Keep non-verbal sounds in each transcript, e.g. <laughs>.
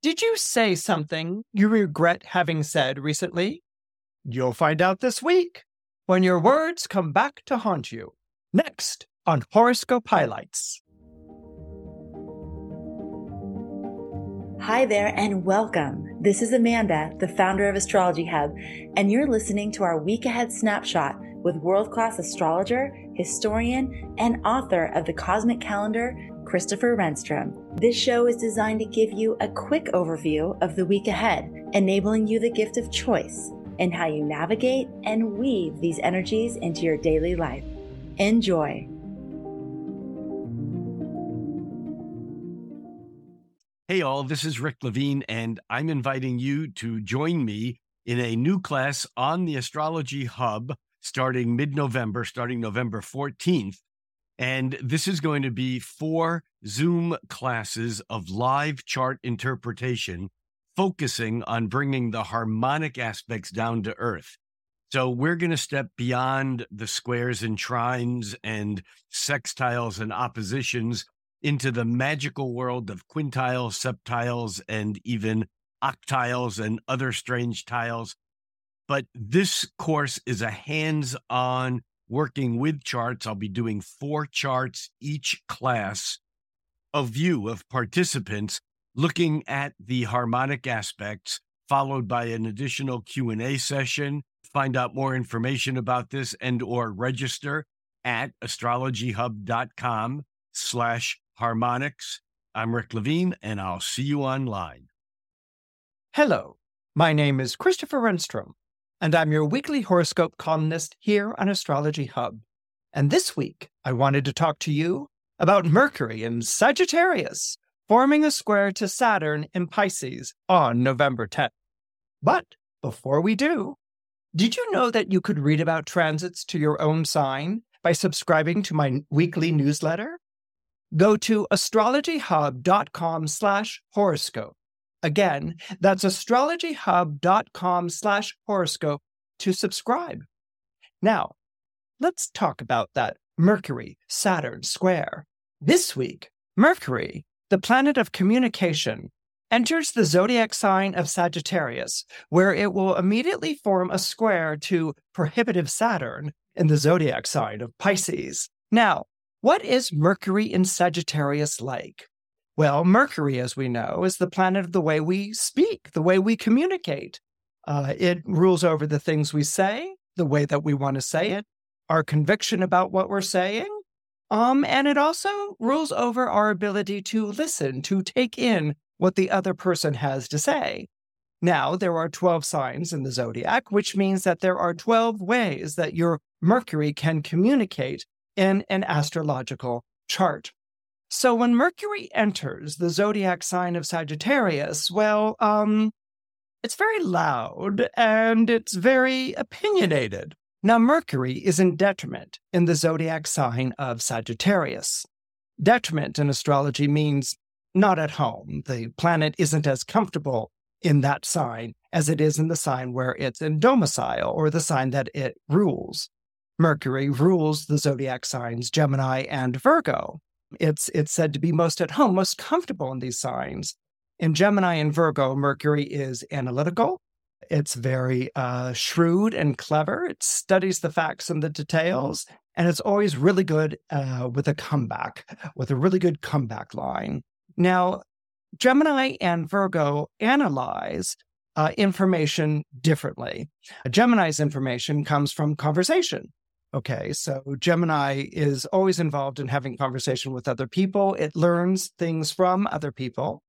Did you say something you regret having said recently? You'll find out this week when your words come back to haunt you. Next on Horoscope Highlights. Hi there and welcome. This is Amanda, the founder of Astrology Hub, and you're listening to our week ahead snapshot with world class astrologer, historian, and author of the Cosmic Calendar, Christopher Renstrom. This show is designed to give you a quick overview of the week ahead, enabling you the gift of choice in how you navigate and weave these energies into your daily life. Enjoy. Hey, all, this is Rick Levine, and I'm inviting you to join me in a new class on the Astrology Hub starting mid November, starting November 14th. And this is going to be four Zoom classes of live chart interpretation, focusing on bringing the harmonic aspects down to earth. So we're going to step beyond the squares and trines and sextiles and oppositions into the magical world of quintiles, septiles, and even octiles and other strange tiles. But this course is a hands on working with charts. I'll be doing four charts each class, a view of participants looking at the harmonic aspects, followed by an additional Q&A session. Find out more information about this and or register at astrologyhub.com slash harmonics. I'm Rick Levine, and I'll see you online. Hello, my name is Christopher Renstrom, and I'm your weekly horoscope columnist here on Astrology Hub. And this week, I wanted to talk to you about Mercury in Sagittarius, forming a square to Saturn in Pisces on November 10th. But before we do, did you know that you could read about transits to your own sign by subscribing to my weekly newsletter? Go to astrologyhub.com slash horoscope. Again, that's astrologyhub.com slash horoscope to subscribe. Now, let's talk about that Mercury Saturn square. This week, Mercury, the planet of communication, enters the zodiac sign of Sagittarius, where it will immediately form a square to prohibitive Saturn in the zodiac sign of Pisces. Now, what is Mercury in Sagittarius like? Well, Mercury, as we know, is the planet of the way we speak, the way we communicate. Uh, it rules over the things we say, the way that we want to say it, our conviction about what we're saying. Um, and it also rules over our ability to listen, to take in what the other person has to say. Now, there are 12 signs in the zodiac, which means that there are 12 ways that your Mercury can communicate in an astrological chart. So when Mercury enters the zodiac sign of Sagittarius, well, um, it's very loud and it's very opinionated. Now, Mercury is in detriment in the zodiac sign of Sagittarius. Detriment in astrology means not at home. The planet isn't as comfortable in that sign as it is in the sign where it's in domicile or the sign that it rules. Mercury rules the zodiac signs Gemini and Virgo. It's, it's said to be most at home, most comfortable in these signs. In Gemini and Virgo, Mercury is analytical. It's very uh, shrewd and clever. It studies the facts and the details, and it's always really good uh, with a comeback, with a really good comeback line. Now, Gemini and Virgo analyze uh, information differently. Gemini's information comes from conversation. Okay, so Gemini is always involved in having conversation with other people. It learns things from other people.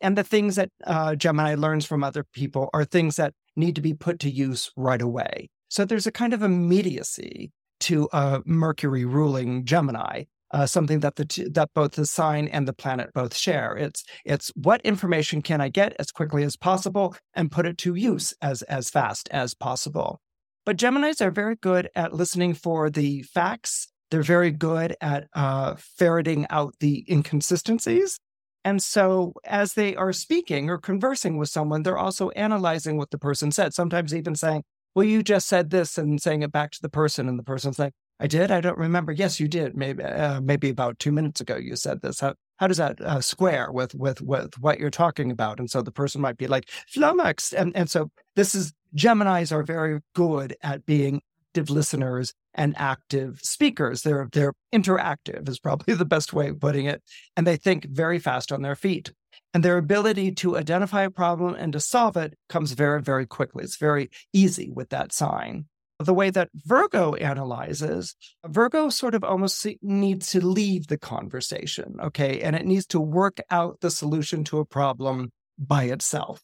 And the things that uh, Gemini learns from other people are things that need to be put to use right away. So there's a kind of immediacy to Mercury ruling Gemini, uh, something that the t- that both the sign and the planet both share. It's it's what information can I get as quickly as possible and put it to use as as fast as possible. But Geminis are very good at listening for the facts. They're very good at uh, ferreting out the inconsistencies. And so, as they are speaking or conversing with someone, they're also analyzing what the person said, sometimes even saying, Well, you just said this, and saying it back to the person. And the person's like, I did. I don't remember. Yes, you did. Maybe, uh, maybe about two minutes ago, you said this. How, how does that uh, square with with with what you're talking about? And so the person might be like flummoxed, and and so this is Gemini's are very good at being active listeners and active speakers. They're they're interactive is probably <laughs> the best way of putting it, and they think very fast on their feet. And their ability to identify a problem and to solve it comes very very quickly. It's very easy with that sign the way that Virgo analyzes, Virgo sort of almost needs to leave the conversation, okay? And it needs to work out the solution to a problem by itself.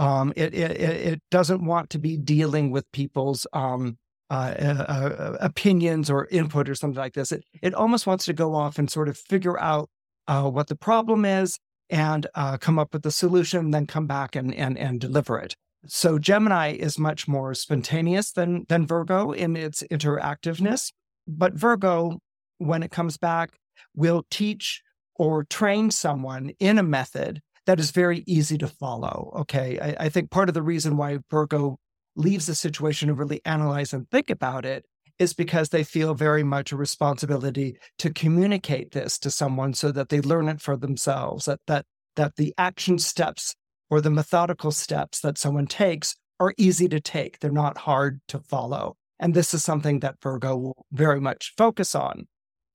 Um, it, it, it doesn't want to be dealing with people's um, uh, uh, uh, opinions or input or something like this. It, it almost wants to go off and sort of figure out uh, what the problem is and uh, come up with the solution, then come back and, and, and deliver it. So Gemini is much more spontaneous than than Virgo in its interactiveness, but Virgo when it comes back will teach or train someone in a method that is very easy to follow. Okay. I, I, think part of the reason why Virgo leaves the situation to really analyze and think about it is because they feel very much a responsibility to communicate this to someone so that they learn it for themselves, that that that the action steps or the methodical steps that someone takes are easy to take. They're not hard to follow. And this is something that Virgo will very much focus on.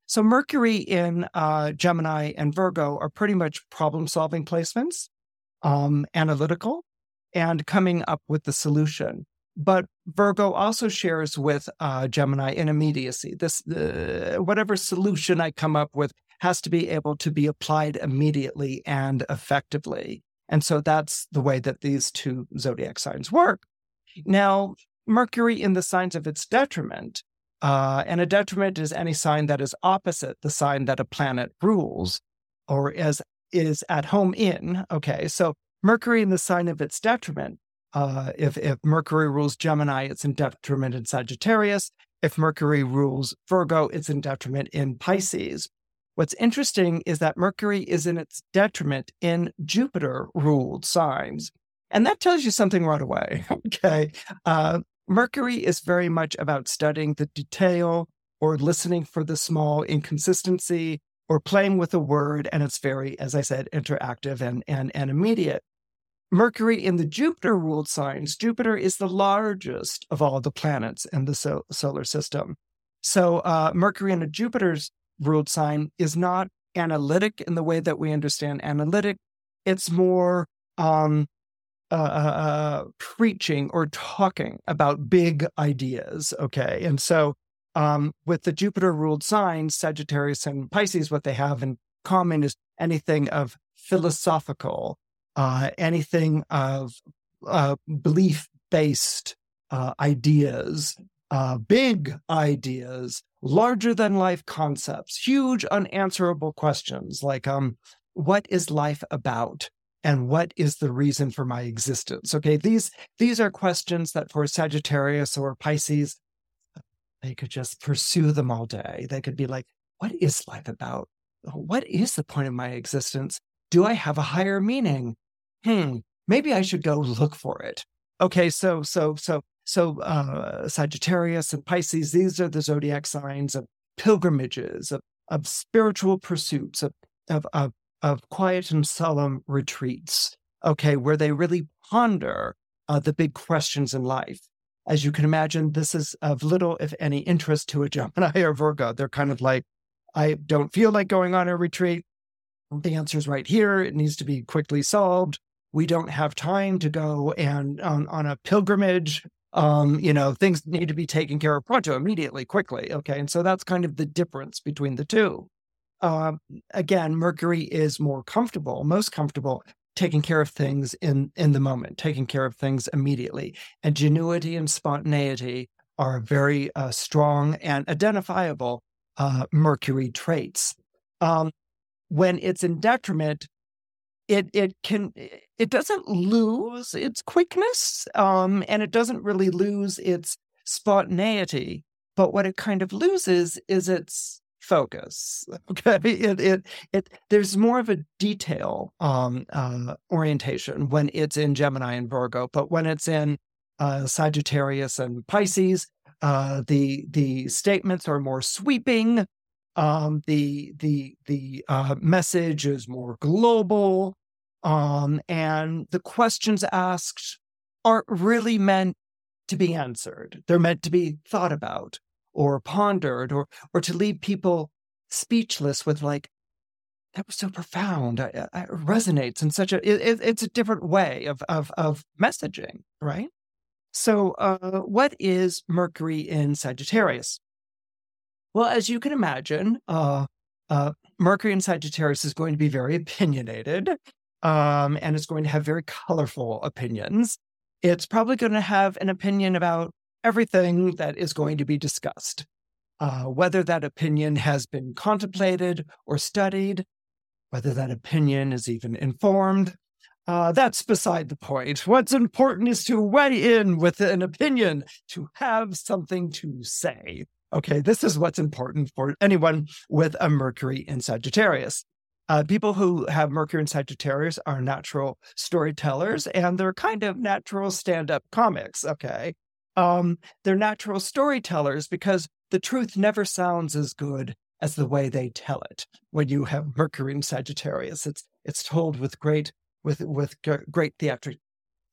So, Mercury in uh, Gemini and Virgo are pretty much problem solving placements, um, analytical, and coming up with the solution. But Virgo also shares with uh, Gemini in immediacy. This, uh, whatever solution I come up with has to be able to be applied immediately and effectively. And so that's the way that these two zodiac signs work. Now, Mercury in the signs of its detriment, uh, and a detriment is any sign that is opposite the sign that a planet rules or is, is at home in. Okay, so Mercury in the sign of its detriment. Uh, if, if Mercury rules Gemini, it's in detriment in Sagittarius. If Mercury rules Virgo, it's in detriment in Pisces. What's interesting is that Mercury is in its detriment in Jupiter ruled signs. And that tells you something right away. <laughs> okay. Uh, Mercury is very much about studying the detail or listening for the small inconsistency or playing with a word. And it's very, as I said, interactive and, and, and immediate. Mercury in the Jupiter ruled signs, Jupiter is the largest of all the planets in the so- solar system. So, uh, Mercury in a Jupiter's ruled sign is not analytic in the way that we understand analytic. It's more um, uh, uh, uh, preaching or talking about big ideas. Okay. And so um, with the Jupiter ruled signs, Sagittarius and Pisces, what they have in common is anything of philosophical, uh, anything of uh, belief based uh, ideas, big ideas, larger than life concepts, huge unanswerable questions like um, what is life about? And what is the reason for my existence? Okay, these these are questions that for Sagittarius or Pisces, they could just pursue them all day. They could be like, what is life about? What is the point of my existence? Do I have a higher meaning? Hmm, maybe I should go look for it. Okay, so so so so, uh, Sagittarius and Pisces, these are the zodiac signs of pilgrimages, of, of spiritual pursuits, of, of, of, of quiet and solemn retreats, okay, where they really ponder uh, the big questions in life. As you can imagine, this is of little, if any, interest to a Gemini <laughs> or Virgo. They're kind of like, I don't feel like going on a retreat. The answer's right here. It needs to be quickly solved. We don't have time to go and on, on a pilgrimage um, you know, things need to be taken care of pronto, immediately, quickly. Okay. And so that's kind of the difference between the two. Um, again, Mercury is more comfortable, most comfortable taking care of things in in the moment, taking care of things immediately. Ingenuity and spontaneity are very uh, strong and identifiable uh, Mercury traits. Um, when it's in detriment, it it can it doesn't lose its quickness um, and it doesn't really lose its spontaneity but what it kind of loses is its focus <laughs> okay it it, it there's more of a detail um, uh, orientation when it's in gemini and virgo but when it's in uh, sagittarius and pisces uh, the the statements are more sweeping Um, the the the uh, message is more global, um, and the questions asked aren't really meant to be answered. They're meant to be thought about or pondered, or or to leave people speechless with like, that was so profound. It, it resonates in such a. It, it's a different way of of of messaging, right? So, uh, what is Mercury in Sagittarius? Well, as you can imagine, uh, uh, Mercury in Sagittarius is going to be very opinionated, um, and it's going to have very colorful opinions. It's probably going to have an opinion about everything that is going to be discussed. Uh, whether that opinion has been contemplated or studied, whether that opinion is even informed, uh, that's beside the point. What's important is to weigh in with an opinion, to have something to say. Okay, this is what's important for anyone with a Mercury in Sagittarius. Uh, people who have Mercury in Sagittarius are natural storytellers and they're kind of natural stand up comics. Okay. Um, they're natural storytellers because the truth never sounds as good as the way they tell it when you have Mercury in Sagittarius. It's it's told with great with with great theatric,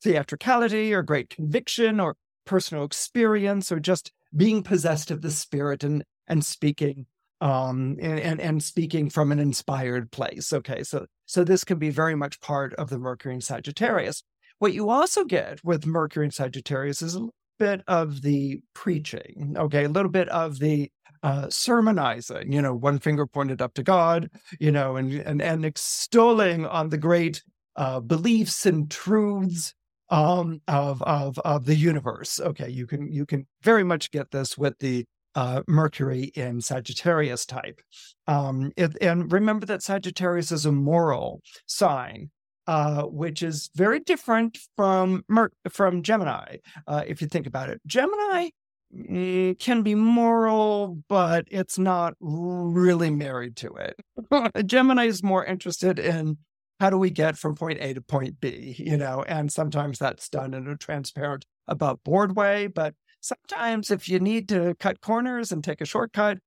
theatricality or great conviction or personal experience or just being possessed of the spirit and and speaking um and, and and speaking from an inspired place okay so so this can be very much part of the mercury in sagittarius what you also get with mercury in sagittarius is bit of the preaching okay a little bit of the uh, sermonizing, you know, one finger pointed up to God, you know, and and and extolling on the great uh, beliefs and truths um, of of of the universe. Okay, you can you can very much get this with the uh, Mercury in Sagittarius type. Um, it, and remember that Sagittarius is a moral sign, uh, which is very different from Mer- from Gemini. Uh, if you think about it, Gemini mm, can be moral, but it's not really married to it. <laughs> Gemini is more interested in how do we get from point A to point B, you know, and sometimes that's done in a transparent, above board way. But sometimes if you need to cut corners and take a shortcut,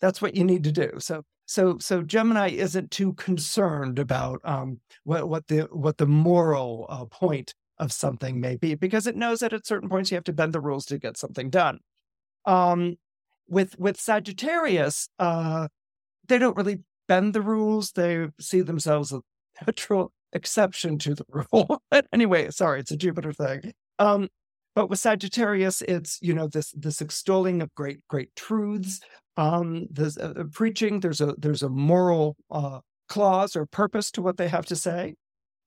that's what you need to do. So so so Gemini isn't too concerned about um, what what the what the moral uh, point of something may be because it knows that at certain points you have to bend the rules to get something done. Um, with with Sagittarius, uh, they don't really bend the rules; they see themselves as a <laughs> natural exception to the <laughs> rule. but anyway, sorry, it's a Jupiter thing. Um, but with Sagittarius, it's you know this this extolling of great great truths. Um, there's uh, uh, preaching. There's a there's a moral uh, clause or purpose to what they have to say.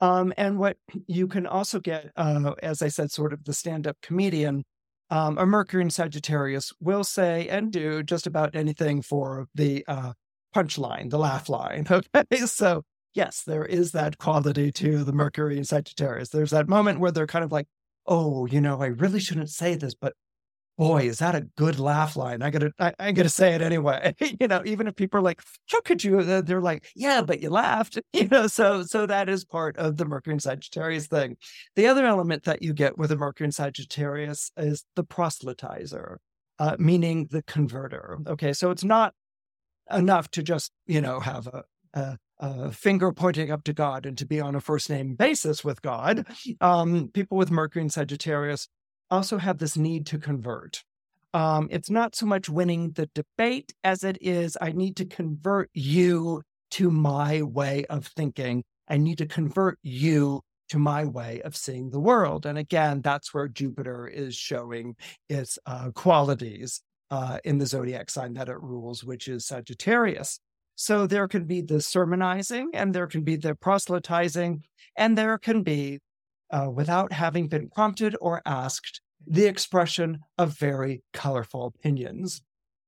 Um, and what you can also get, uh, as I said, sort of the stand-up comedian, um, a Mercury in Sagittarius will say and do just about anything for the uh, punchline, the laugh line. <laughs> Okay, so yes, there is that quality to the Mercury in Sagittarius. There's that moment where they're kind of like, oh, you know, I really shouldn't say this, but boy, is that a good laugh line? I gotta, I, I gotta say it anyway. <laughs> you know, even if people are like, how could you? They're like, yeah, but you laughed. <laughs> You know, so so that is part of the Mercury in Sagittarius thing. The other element that you get with a Mercury in Sagittarius is the proselytizer, uh, meaning the converter. Okay, so it's not enough to just you know have a, a uh, finger pointing up to God and to be on a first name basis with God. Um, people with Mercury and Sagittarius also have this need to convert. Um, it's not so much winning the debate as it is, I need to convert you to my way of thinking. I need to convert you to my way of seeing the world. And again, that's where Jupiter is showing its uh, qualities uh, in the zodiac sign that it rules, which is Sagittarius. So there can be the sermonizing and there can be the proselytizing, and there can be, uh, without having been prompted or asked, the expression of very colorful opinions.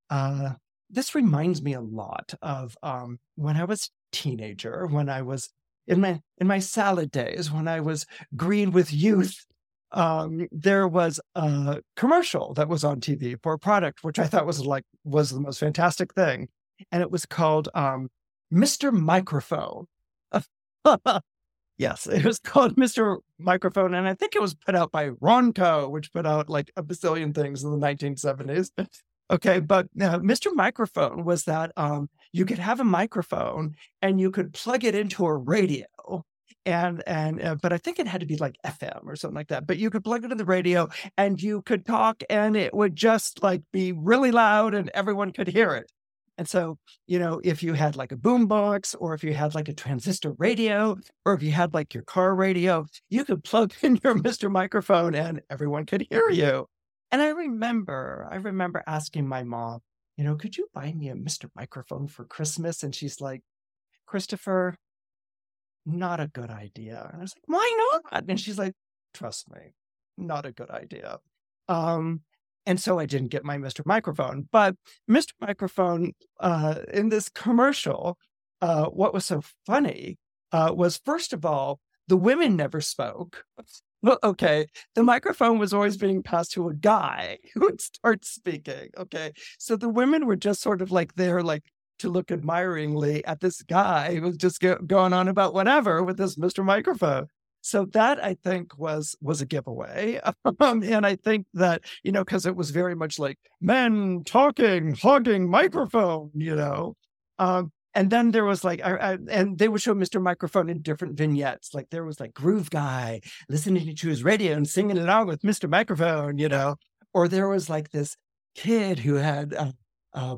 Uh, this reminds me a lot of um, when I was teenager, when I was in my in my salad days, when I was green with youth. Um, there was a commercial that was on TV for a product, which I thought was like was the most fantastic thing and it was called um, Mr. Microphone. <laughs> yes, it was called Mr. Microphone, and I think it was put out by Ronco, which put out like a bazillion things in the 1970s. <laughs> Okay, but Mr. Microphone was that um, you could have a microphone and you could plug it into a radio, and and uh, but I think it had to be like FM or something like that. But you could plug it in the radio and you could talk, and it would just like be really loud, and everyone could hear it. And so, you know, if you had like a boombox or if you had like a transistor radio or if you had like your car radio, you could plug <laughs> in your Mr. Microphone and everyone could hear you. And I remember, I remember asking my mom, you know, could you buy me a Mr. Microphone for Christmas? And she's like, Christopher, not a good idea. And I was like, why not? And she's like, trust me, not a good idea. Um, and so I didn't get my Mr. Microphone. But Mr. Microphone, uh, in this commercial, uh, what was so funny uh, was first of all, the women never spoke. Well, okay, the microphone was always being passed to a guy <laughs> who would start speaking. Okay, so the women were just sort of like there, like to look admiringly at this guy who was just go- going on about whatever with this Mr. Microphone. So that I think was was a giveaway, <laughs> um, and I think that you know because it was very much like men talking, hogging microphone, you know. Um, and then there was like, I, I, and they would show Mr. Microphone in different vignettes. Like there was like Groove Guy listening to his radio and singing along with Mr. Microphone, you know. Or there was like this kid who had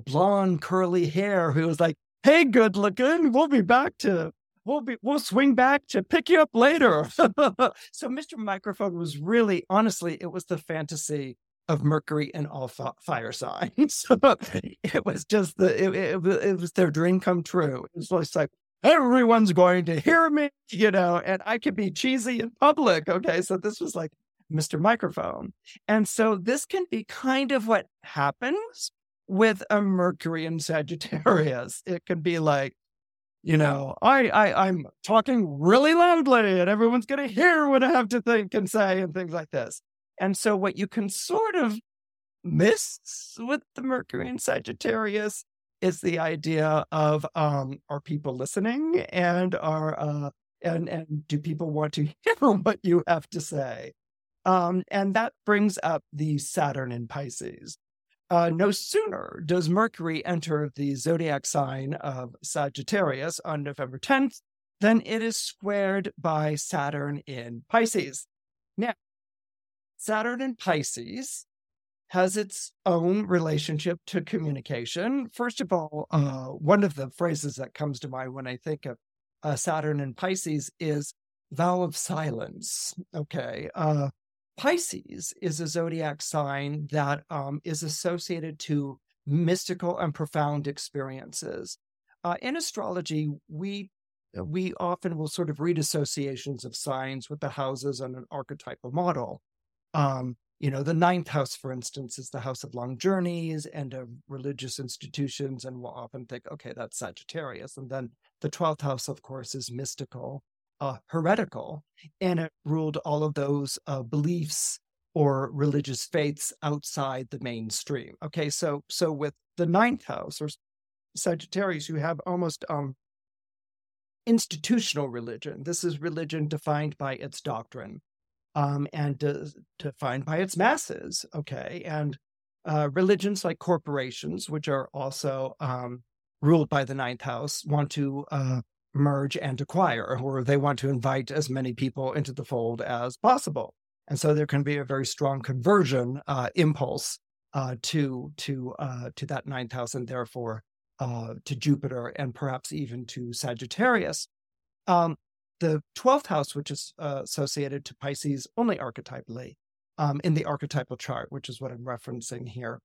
blonde curly hair who was like, "Hey, good looking, we'll be back to we'll be we'll swing back to pick you up later. <laughs> so Mr. Microphone was really honestly, it was the fantasy of Mercury and all fire signs. <laughs> it was just the it, it, it, was their dream come true. It was like everyone's going to hear me, you know, and I could be cheesy in public. Okay, so this was like Mr. Microphone, and so this can be kind of what happens with a Mercury in Sagittarius. It can be like you know, I, I I'm talking really loudly and everyone's gonna hear what I have to think and say and things like this. And so what you can sort of miss with the Mercury in Sagittarius is the idea of um are people listening and are uh and and do people want to <laughs> hear what you have to say? Um, and that brings up the Saturn in Pisces. Uh, no sooner does Mercury enter the zodiac sign of Sagittarius on November 10th than it is squared by Saturn in Pisces. Now, Saturn in Pisces has its own relationship to communication. First of all, uh, one of the phrases that comes to mind when I think of uh, Saturn in Pisces is vow of silence. Okay. Uh, Pisces is a zodiac sign that um, is associated to mystical and profound experiences. Uh, in astrology, we we often will sort of read associations of signs with the houses on an archetypal model. Um, you know, the ninth house, for instance, is the house of long journeys and of religious institutions, and we'll often think, okay, that's Sagittarius. And then the twelfth house, of course, is mystical uh, heretical, and it ruled all of those uh, beliefs or religious faiths outside the mainstream. Okay, so so with the ninth house or Sagittarius, you have almost um, institutional religion. This is religion defined by its doctrine um, and de- defined by its masses. Okay, and uh, religions like corporations, which are also um, ruled by the ninth house, want to uh, merge and acquire, or they want to invite as many people into the fold as possible. And so there can be a very strong conversion uh, impulse uh, to to uh, to that ninth house, and therefore uh, to Jupiter, and perhaps even to Sagittarius. Um, the twelfth house, which is uh, associated to Pisces only archetypally um, in the archetypal chart, which is what I'm referencing here.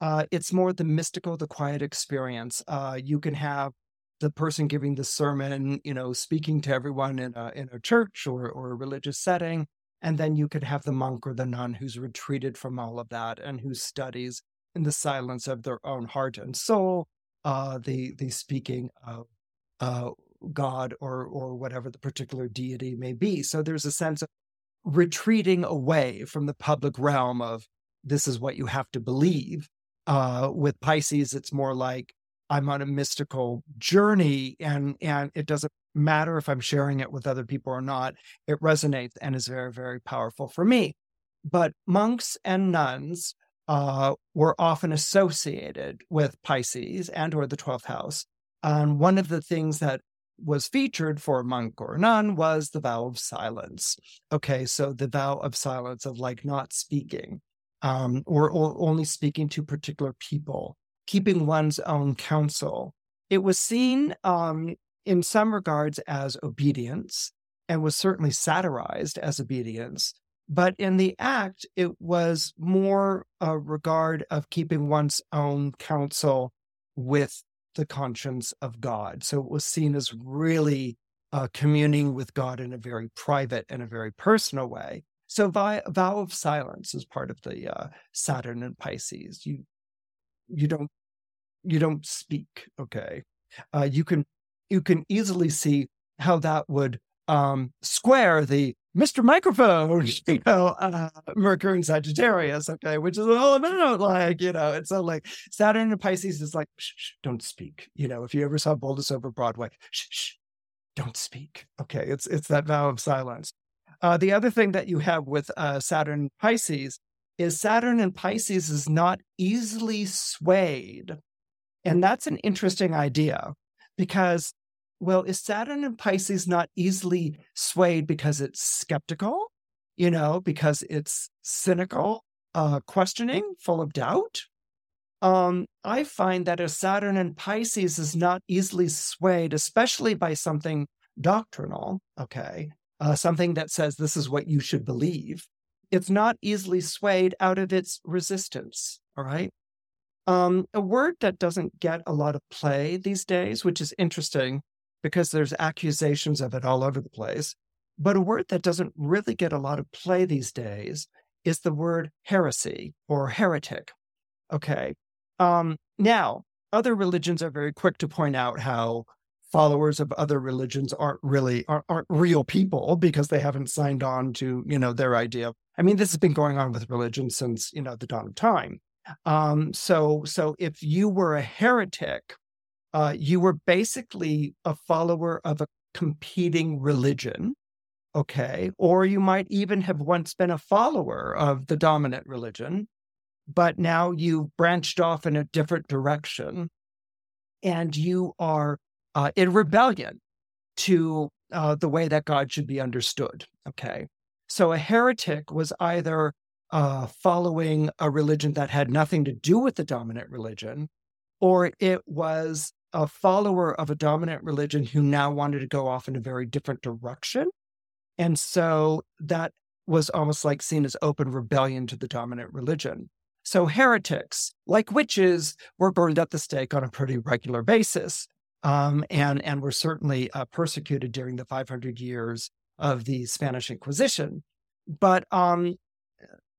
Uh, it's more the mystical, the quiet experience. you can have the person giving the sermon, you know, speaking to everyone in a in a church or or a religious setting, and then you could have the monk or the nun who's retreated from all of that and who studies in the silence of their own heart and soul, uh, the the speaking of uh, God or or whatever the particular deity may be. So there's a sense of retreating away from the public realm of this is what you have to believe. Uh, with Pisces, it's more like I'm on a mystical journey and and it doesn't matter if I'm sharing it with other people or not. It resonates and is very, very powerful for me. But monks and nuns uh, were often associated with Pisces and or the 12th house. And one of the things that was featured for monk or nun was the vow of silence. Okay, so the vow of silence of like not speaking um, or, or only speaking to particular people, keeping one's own counsel. It was seen um, in some regards as obedience and was certainly satirized as obedience. But in the act, it was more a regard of keeping one's own counsel with the conscience of God. So it was seen as really uh, communing with God in a very private and a very personal way. So vow of silence is part of the uh, Saturn and Pisces. You you don't you don't speak. Okay, uh, you can you can easily see how that would um, square the Mr. Microphone, <laughs> you know, uh, Mercury and Sagittarius, okay, which is all about like, you know, it's so like Saturn and Pisces is like, shh, shh, don't speak. You know, if you ever saw Bullets Over Broadway, shh, shh, don't speak. Okay, it's it's that vow of silence. Uh, the other thing that you have with uh, Saturn Pisces is Saturn and Pisces is not easily swayed. And that's an interesting idea because well, is Saturn in Pisces not easily swayed because it's skeptical, you know, because it's cynical, uh, questioning, full of doubt? Um, I find that a Saturn in Pisces is not easily swayed, especially by something doctrinal, okay, uh, something that says this is what you should believe. It's not easily swayed out of its resistance, all right? Um, a word that doesn't get a lot of play these days, which is interesting, because there's accusations of it all over the place. But a word that doesn't really get a lot of play these days is the word heresy or heretic. Okay. Um, now, other religions are very quick to point out how followers of other religions aren't really aren't, aren't real people because they haven't signed on to you know their idea. I mean, this has been going on with religion since you know the dawn of time. Um, so so if you were a heretic, uh, you were basically a follower of a competing religion. Okay. Or you might even have once been a follower of the dominant religion, but now you've branched off in a different direction and you are uh, in rebellion to uh, the way that God should be understood. Okay. So a heretic was either uh, following a religion that had nothing to do with the dominant religion, or it was a follower of a dominant religion who now wanted to go off in a very different direction. And so that was almost like seen as open rebellion to the dominant religion. So heretics, like witches, were burned at the stake on a pretty regular basis. Um, and, and were certainly uh, persecuted during the 500 years of the Spanish Inquisition. But um,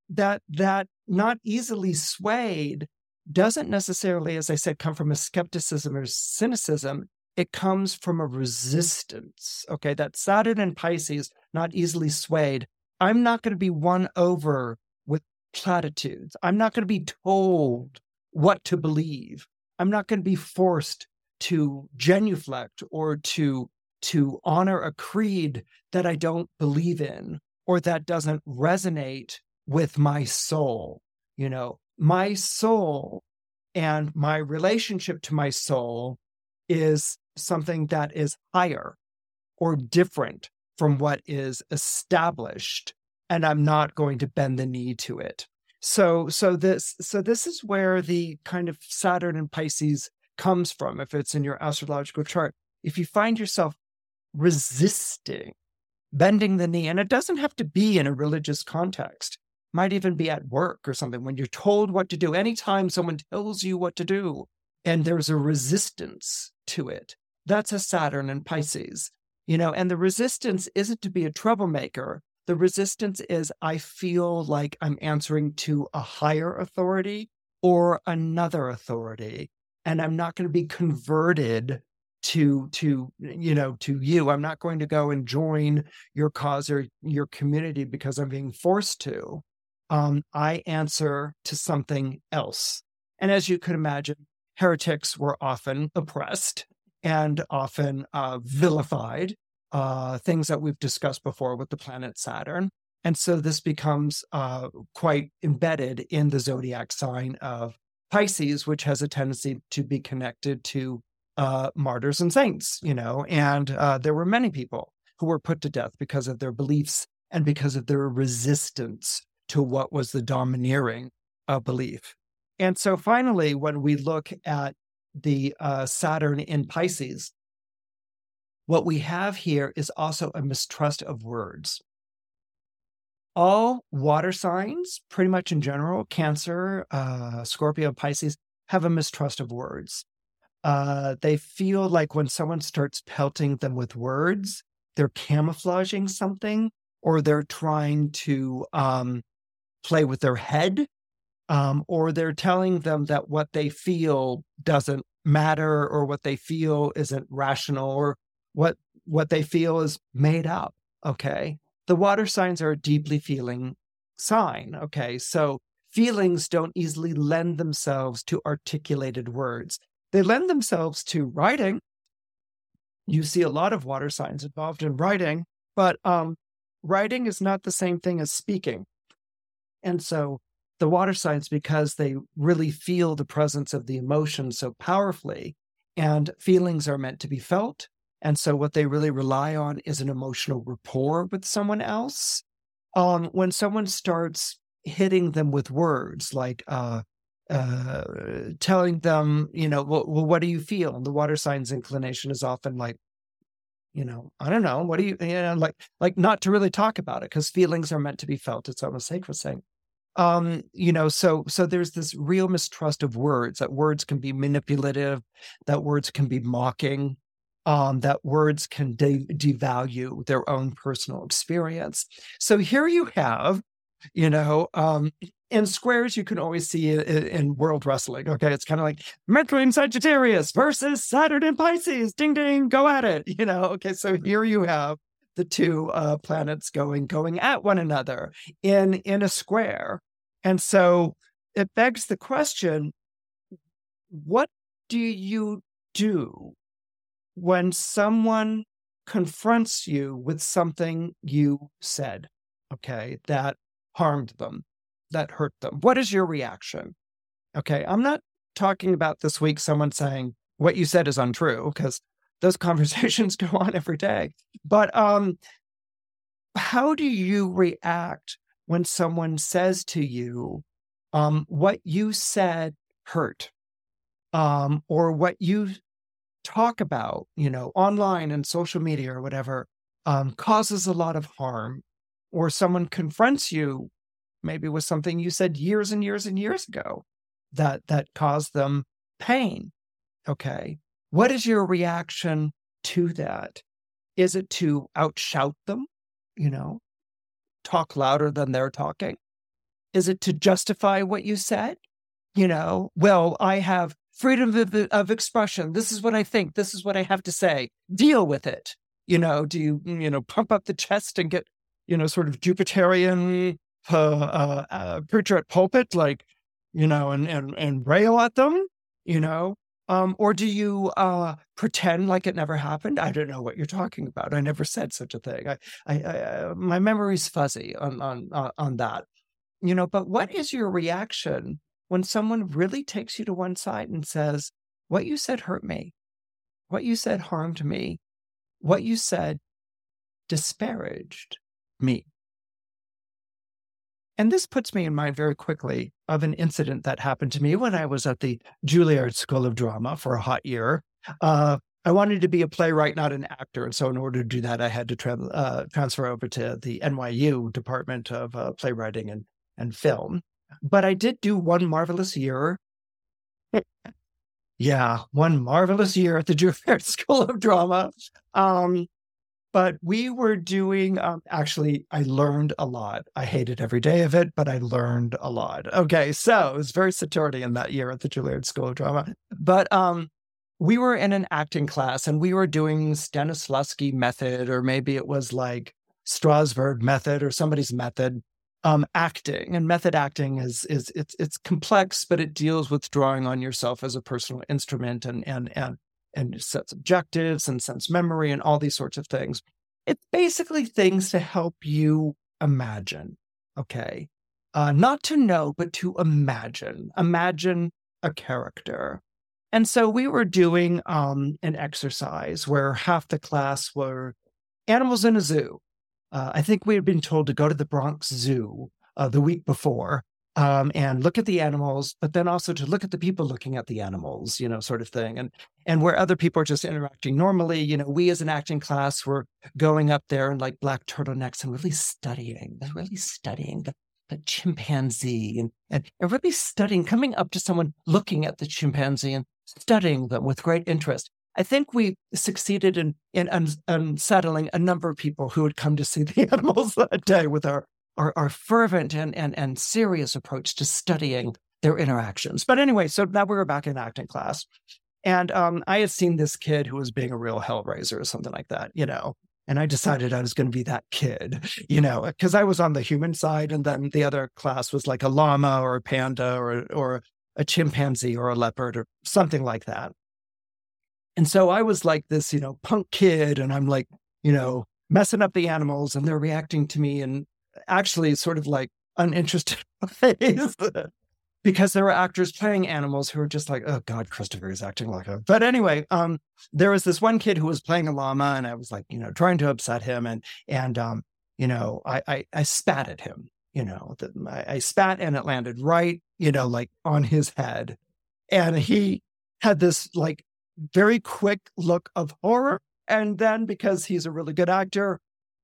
that, that not easily swayed doesn't necessarily, as I said, come from a skepticism or cynicism. It comes from a resistance. Okay. That Saturn and Pisces, not easily swayed. I'm not going to be won over with platitudes. I'm not going to be told what to believe. I'm not going to be forced to genuflect or to to honor a creed that I don't believe in or that doesn't resonate with my soul. You know, my soul and my relationship to my soul is something that is higher or different from what is established and i'm not going to bend the knee to it so so this so this is where the kind of saturn and pisces comes from if it's in your astrological chart if you find yourself resisting bending the knee and it doesn't have to be in a religious context might even be at work or something when you're told what to do. Anytime someone tells you what to do and there's a resistance to it, that's a Saturn and Pisces, you know, and the resistance isn't to be a troublemaker. The resistance is I feel like I'm answering to a higher authority or another authority, and I'm not going to be converted to to you know to you i'm not going to go and join your cause or your community because i'm being forced to um, I answer to something else. And as you could imagine, heretics were often oppressed and often uh, vilified, uh, things that we've discussed before with the planet Saturn. And so this becomes uh, quite embedded in the zodiac sign of Pisces, which has a tendency to be connected to uh, martyrs and saints, you know, and uh, there were many people who were put to death because of their beliefs and because of their resistance to what was the domineering uh, belief. And so finally, when we look at the uh, Saturn in Pisces, what we have here is also a mistrust of words. All water signs, pretty much in general, Cancer, uh, Scorpio, Pisces, have a mistrust of words. Uh, they feel like when someone starts pelting them with words, they're camouflaging something or they're trying to um, play with their head um, or they're telling them that what they feel doesn't matter or what they feel isn't rational or what what they feel is made up okay the water signs are a deeply feeling sign okay so feelings don't easily lend themselves to articulated words they lend themselves to writing. You see a lot of water signs involved in writing, but um, writing is not the same thing as speaking. And so the water signs, because they really feel the presence of the emotion so powerfully, and feelings are meant to be felt. And so what they really rely on is an emotional rapport with someone else. Um, when someone starts hitting them with words like, uh, uh, telling them, you know, well, well, what do you feel? The water sign's inclination is often like, you know, I don't know. What do you, you know, like, like not to really talk about it because feelings are meant to be felt. It's almost sacrosanct. Um, you know, so so there's this real mistrust of words. That words can be manipulative. That words can be mocking. Um, that words can de- devalue their own personal experience. So here you have, you know, um, in squares you can always see it in world wrestling. Okay, it's kind of like Mercury in Sagittarius versus Saturn in Pisces. Ding ding, go at it. You know. Okay, so here you have the two uh, planets going going at one another in in a square, and so it begs the question: What do you do when someone confronts you with something you said? Okay, that harmed them that hurt them? What is your reaction? Okay, I'm not talking about this week someone saying what you said is untrue because those <laughs> conversations go on every day. But um how do you react when someone says to you um what you said hurt um or what you talk about, you know, online and social media or whatever um causes a lot of harm or someone confronts you maybe with something you said years and years and years ago that that caused them pain okay? What is your reaction to that? Is it to outshout them you know talk louder than they're talking? Is it to justify what you said? You know well i have freedom of, of expression this is what i think this is what i have to say deal with it you know do you you know pump up the chest and get you know sort of jupiterian uh, uh, preacher at pulpit, like, you know, and, and, and rail at them, you know? Um, or do you uh, pretend like it never happened? I don't know what you're talking about. I never said such a thing. I, I, I uh, my memory's fuzzy on, on, on that, you know. But what is your reaction when someone really takes you to one side and says, "What you said hurt me. What you said harmed me. What you said disparaged me." And this puts me in mind very quickly of an incident that happened to me when I was at the Juilliard School of Drama for a hot year. Uh, I wanted to be a playwright, not an actor. And so, in order to do that, I had to tra- uh, transfer over to the NYU Department of uh, Playwriting and, and Film. But I did do one marvelous year. yeah, one marvelous year at the <laughs> Juilliard School of Drama. Um, but we were doing um, actually i learned a lot i hated every day of it but i learned a lot okay so it was very saturnian that year at the juilliard school of drama but um, we were in an acting class and we were doing stanislavski method or maybe it was like strasberg method or somebody's method um, acting and method acting is is it's it's complex but it deals with drawing on yourself as a personal instrument and and and and sets objectives and sense memory and all these sorts of things. It's basically things to help you imagine. Okay. Uh, not to know, but to imagine. Imagine a character. And so we were doing um, an exercise where half the class were animals in a zoo. Uh, I think we had been told to go to the Bronx Zoo uh, the week before um, and look at the animals, but then also to look at the people looking at the animals, you know, sort of thing. And and where other people are just interacting normally, you know, we as an acting class were going up there in like black turtlenecks and really studying, really studying the, the chimpanzee and, and, and really studying, coming up to someone looking at the chimpanzee and studying them with great interest. I think we succeeded in, in unsettling a number of people who had come to see <laughs> the animals that day with our our, our fervent and, and, and serious approach to studying their interactions. But anyway, so now we were back in acting class. And um, I had seen this kid who was being a real hellraiser or something like that, you know. And I decided I was going to be that kid, you know, because I was on the human side, and then the other class was like a llama or a panda or or a chimpanzee or a leopard or something like that. And so I was like this, you know, punk kid, and I'm like, you know, messing up the animals, and they're reacting to me and actually sort of like uninterested <laughs> because there were actors playing animals who were just like, oh God, Christopher is acting like a. But anyway, um, there was this one kid who was playing a llama, and I was like, you know, trying to upset him, and and um, you know, I I, I spat at him, you know, the, I, I spat and it landed right, you know, like on his head, and he had this like very quick look of horror, and then because he's a really good actor,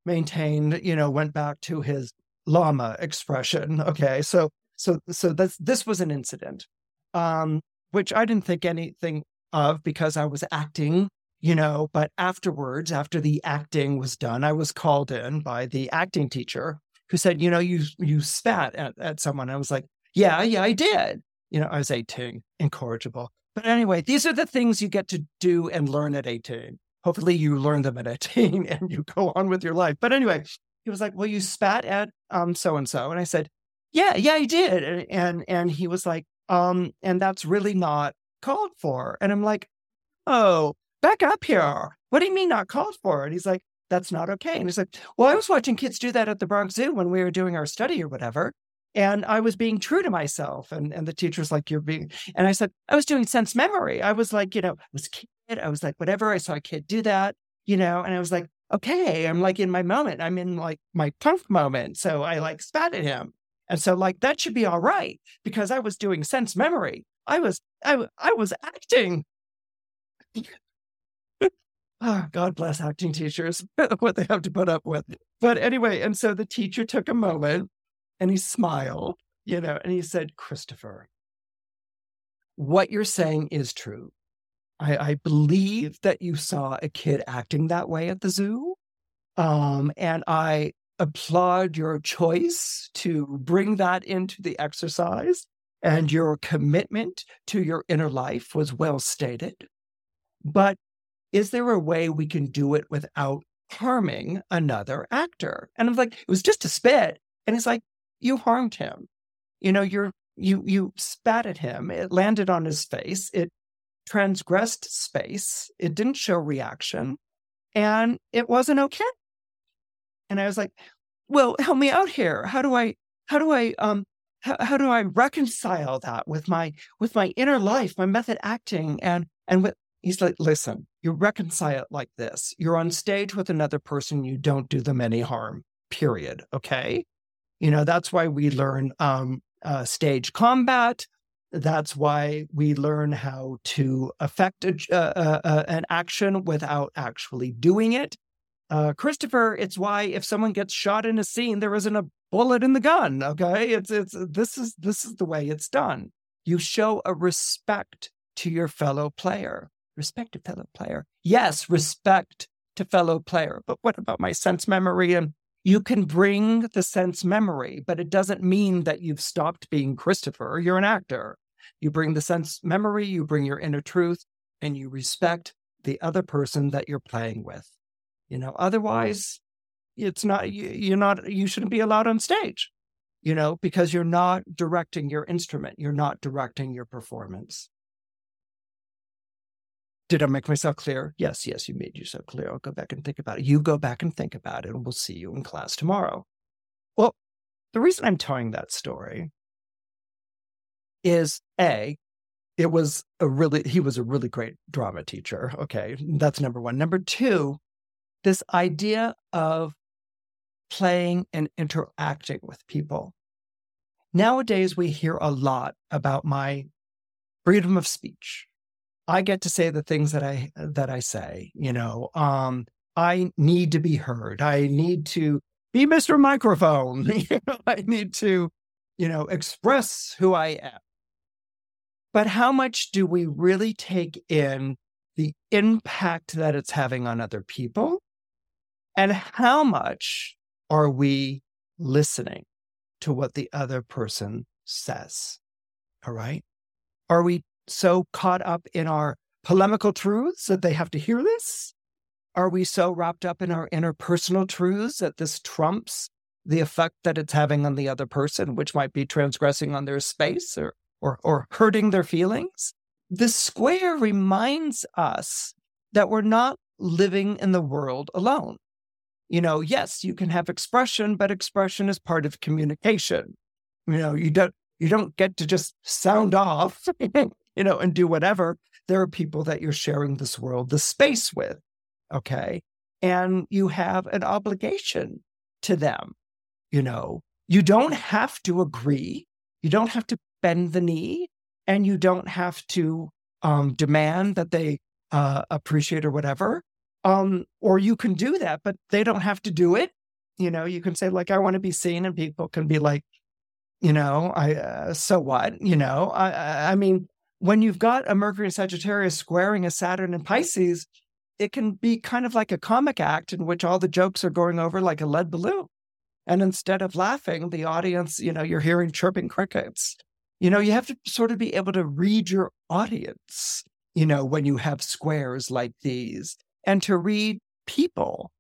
maintained, you know, went back to his llama expression. <laughs> Okay. So, so, so this, this was an incident, um, which I didn't think anything of because I was acting, you know, but afterwards, after the acting was done, I was called in by the acting teacher who said, you know, you, you spat at, at someone. I was like, yeah, yeah, I did. You know, I was 18, incorrigible. But anyway, these are the things you get to do and learn at 18 hopefully you learn them at 18 <laughs> and you go on with your life. But anyway, he was like, Well, you spat at so and so. And I said, Yeah, yeah, I did. And and he was like, um, and that's really not called for. And I'm like, Oh, back up here. What do you mean not called for? And he's like, That's not okay. And he's like, Well, I was watching kids do that at the Bronx Zoo when we were doing our study or whatever. And I was being true to myself. And and the teacher's like, You're being and I said, I was doing sense memory. I was like, you know, I was kid. I was like, whatever. I saw a kid do that, you know, and I was like, okay, I'm like in my moment. I'm in like my punk moment. So I like spat at him. And so like that should be all right because I was doing sense memory. I was I I was acting. oh, <laughs> God bless acting teachers, <laughs> what they have to put up with. But anyway, and so the teacher took a moment and he smiled, you know, and he said, Christopher, what you're saying is true. I, I believe that you saw a kid acting that way at the zoo. Um, and I applaud your choice to bring that into the exercise. And your commitment to your inner life was well stated. But is there a way we can do it without harming another actor? And I'm like, it was just a spit. And he's like, you harmed him. You know, you're you you spat at him. It landed on his face. It transgressed space. It didn't show reaction and it wasn't okay. And I was like, well, help me out here. How do I, how do I, um, how, how do I reconcile that with my, with my inner life, my method acting and, and with, he's like, listen, you reconcile it like this. You're on stage with another person. You don't do them any harm, period. Okay. You know, that's why we learn, um, uh, stage combat that's why we learn how to affect a, uh, uh, an action without actually doing it. Uh, Christopher, it's why if someone gets shot in a scene, there isn't a bullet in the gun. Okay, it's it's this is this is the way it's done. You show a respect to your fellow player. Respect to fellow player. Yes, respect to fellow player. But what about my sense memory and you can bring the sense memory, but it doesn't mean that you've stopped being Christopher. You're an actor. You bring the sense memory, you bring your inner truth, and you respect the other person that you're playing with. You know, otherwise, it's not, you're not, you shouldn't be allowed on stage, you know, because you're not directing your instrument, you're not directing your performance. Did I make myself clear? Yes, yes, you made yourself clear. I'll go back and think about it. You go back and think about it, and we'll see you in class tomorrow. Well, the reason I'm telling that story is A, it was a really, he was a really great drama teacher. Okay. That's number one. Number two, this idea of playing and interacting with people. Nowadays, we hear a lot about my freedom of speech. I get to say the things that I that I say. You know, um, I need to be heard. I need to be Mr. Microphone. <laughs> I need to, you know, express who I am. But how much do we really take in the impact that it's having on other people? And how much are we listening to what the other person says? All right. Are we so caught up in our polemical truths that they have to hear this? Are we so wrapped up in our interpersonal truths that this trumps the effect that it's having on the other person, which might be transgressing on their space or, or, or hurting their feelings? The square reminds us that we're not living in the world alone. You know, yes, you can have expression, but expression is part of communication. You know, you don't you don't get to just sound off, <laughs> you know, and do whatever. There are people that you're sharing this world, the space with. Okay. And you have an obligation to them. You know, you don't have to agree. You don't have to bend the knee and you don't have to um, demand that they uh, appreciate or whatever. Um, or you can do that, but they don't have to do it. You know, you can say, like, I want to be seen, and people can be like, you know, I, uh, so what? You know, I, I mean, when you've got a Mercury Sagittarius squaring a Saturn and Pisces, it can be kind of like a comic act in which all the jokes are going over like a lead balloon. And instead of laughing, the audience, you know, you're hearing chirping crickets. You know, you have to sort of be able to read your audience, you know, when you have squares like these. And to read people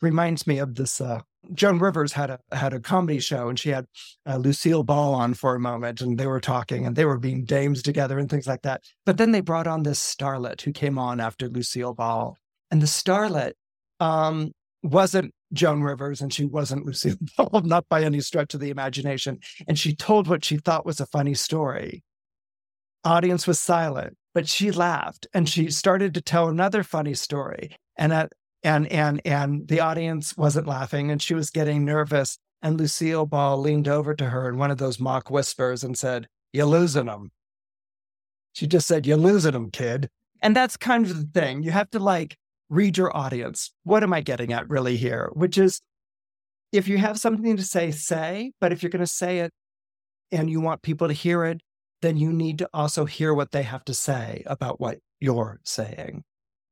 reminds me of this. Uh, Joan Rivers had a had a comedy show, and she had uh, Lucille Ball on for a moment, and they were talking, and they were being dames together and things like that. But then they brought on this starlet who came on after Lucille Ball, and the starlet um, wasn't Joan Rivers and she wasn't <laughs> Lucille Ball, not by any stretch of the imagination. And she told what she thought was a funny story. Audience was silent, but she laughed and she started to tell another funny story. And at, and and and the audience wasn't laughing and she was getting nervous. And Lucille Ball leaned over to her in one of those mock whispers and said, You're losing them. She just said, You're losing them, kid. And that's kind of the thing. You have to like read your audience. What am I getting at really here? Which is if you have something to say, say, but if you're going to say it and you want people to hear it, then you need to also hear what they have to say about what you're saying.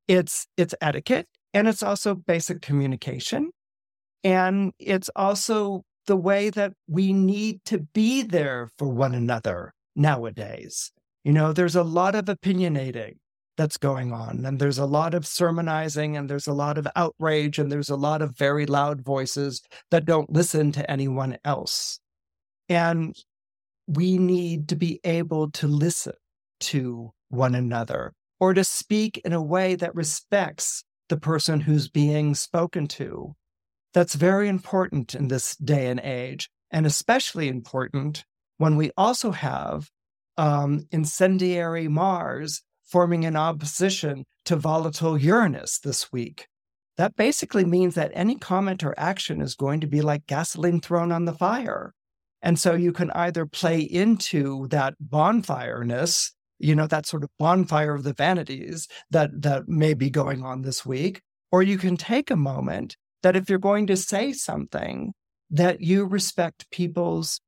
It's it's etiquette and it's also basic communication. And it's also the way that we need to be there for one another nowadays. You know, there's a lot of opinionating that's going on. And there's a lot of sermonizing and there's a lot of outrage and there's a lot of very loud voices that don't listen to anyone else. And we need to be able to listen to one another or to speak in a way that respects the person who's being spoken to. That's very important in this day and age, and especially important when we also have um, incendiary Mars forming an opposition to volatile Uranus this week. That basically means that any comment or action is going to be like gasoline thrown on the fire. And so you can either play into that bonfireness, you know, that sort of bonfire of the vanities that, that may be going on this week, or you can take a moment that if you're going to say something, that you respect people's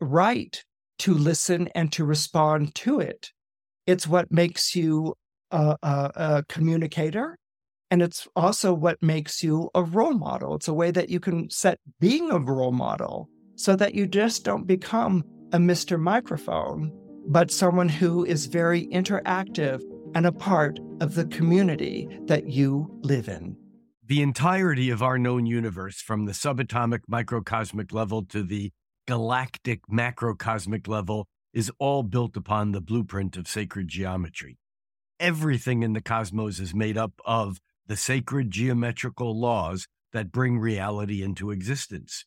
right to listen and to respond to it it's what makes you a, a, a communicator. And it's also what makes you a role model. It's a way that you can set being a role model so that you just don't become a Mr. Microphone, but someone who is very interactive and a part of the community that you live in. The entirety of our known universe, from the subatomic microcosmic level to the galactic macrocosmic level, is all built upon the blueprint of sacred geometry. Everything in the cosmos is made up of the sacred geometrical laws that bring reality into existence.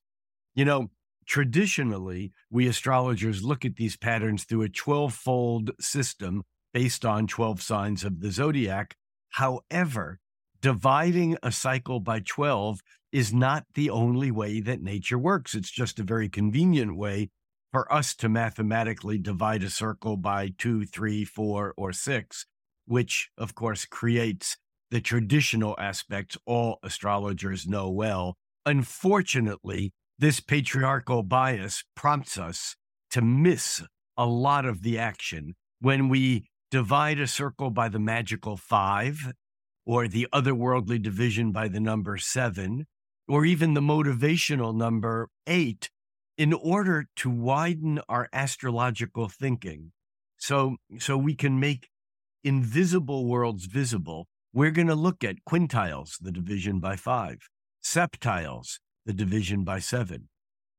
You know, traditionally, we astrologers look at these patterns through a 12 fold system based on 12 signs of the zodiac. However, dividing a cycle by 12 is not the only way that nature works. It's just a very convenient way for us to mathematically divide a circle by two, three, four, or six, which of course creates the traditional aspects all astrologers know well. Unfortunately, this patriarchal bias prompts us to miss a lot of the action. When we divide a circle by the magical five or the otherworldly division by the number seven or even the motivational number eight in order to widen our astrological thinking so so we can make invisible worlds visible we're going to look at quintiles the division by 5 septiles the division by 7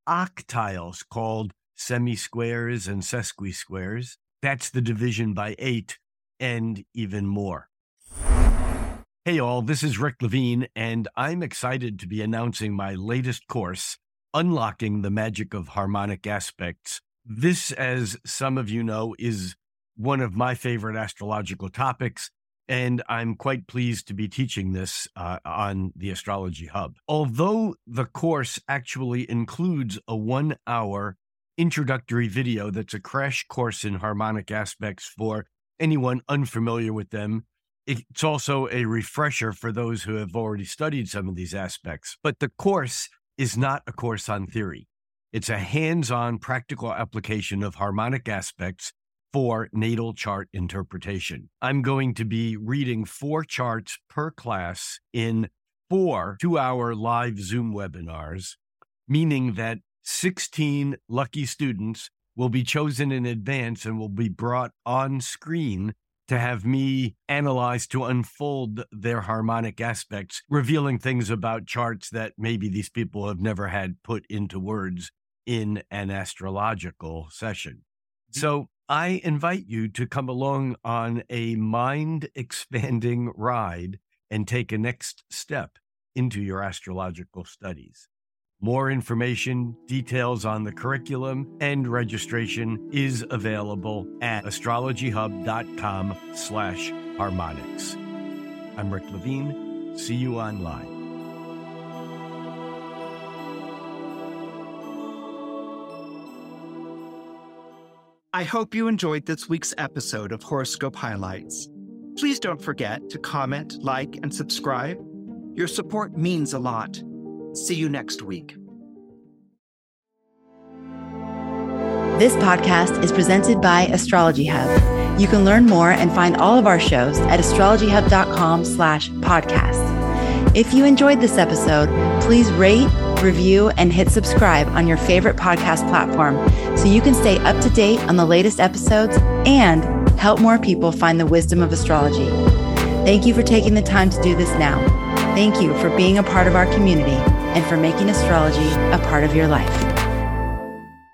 octiles called semi-squares and sesqui-squares. That's the division by 8 and even more. Hey, all, this is Rick Levine, and I'm excited to be announcing my latest course, Unlocking the Magic of Harmonic Aspects. This, as some of you know, is one of my favorite astrological topics, and I'm quite pleased to be teaching this uh, on the Astrology Hub. Although the course actually includes a one hour introductory video that's a crash course in harmonic aspects for anyone unfamiliar with them it's also a refresher for those who have already studied some of these aspects. But the course is not a course on theory, it's a hands on practical application of harmonic aspects for natal chart interpretation. I'm going to be reading four charts per class in four two hour live Zoom webinars, meaning that 16 lucky students will be chosen in advance and will be brought on screen to have me analyze to unfold their harmonic aspects, revealing things about charts that maybe these people have never had put into words in an astrological session. Mm-hmm. So I invite you to come along on a mind expanding ride and take a next step into your astrological studies. More information, details on the curriculum, and registration is available at astrologyhub.com slash harmonics. I'm Rick Levine. See you online. I hope you enjoyed this week's episode of Horoscope Highlights. Please don't forget to comment, like, and subscribe. Your support means a lot. See you next week. This podcast is presented by Astrology Hub. You can learn more and find all of our shows at astrologyhub.com slash podcast. If you enjoyed this episode, please rate, review, and hit subscribe on your favorite podcast platform so you can stay up to date on the latest episodes and help more people find the wisdom of astrology. Thank you for taking the time to do this now. Thank you for being a part of our community and for making astrology a part of your life.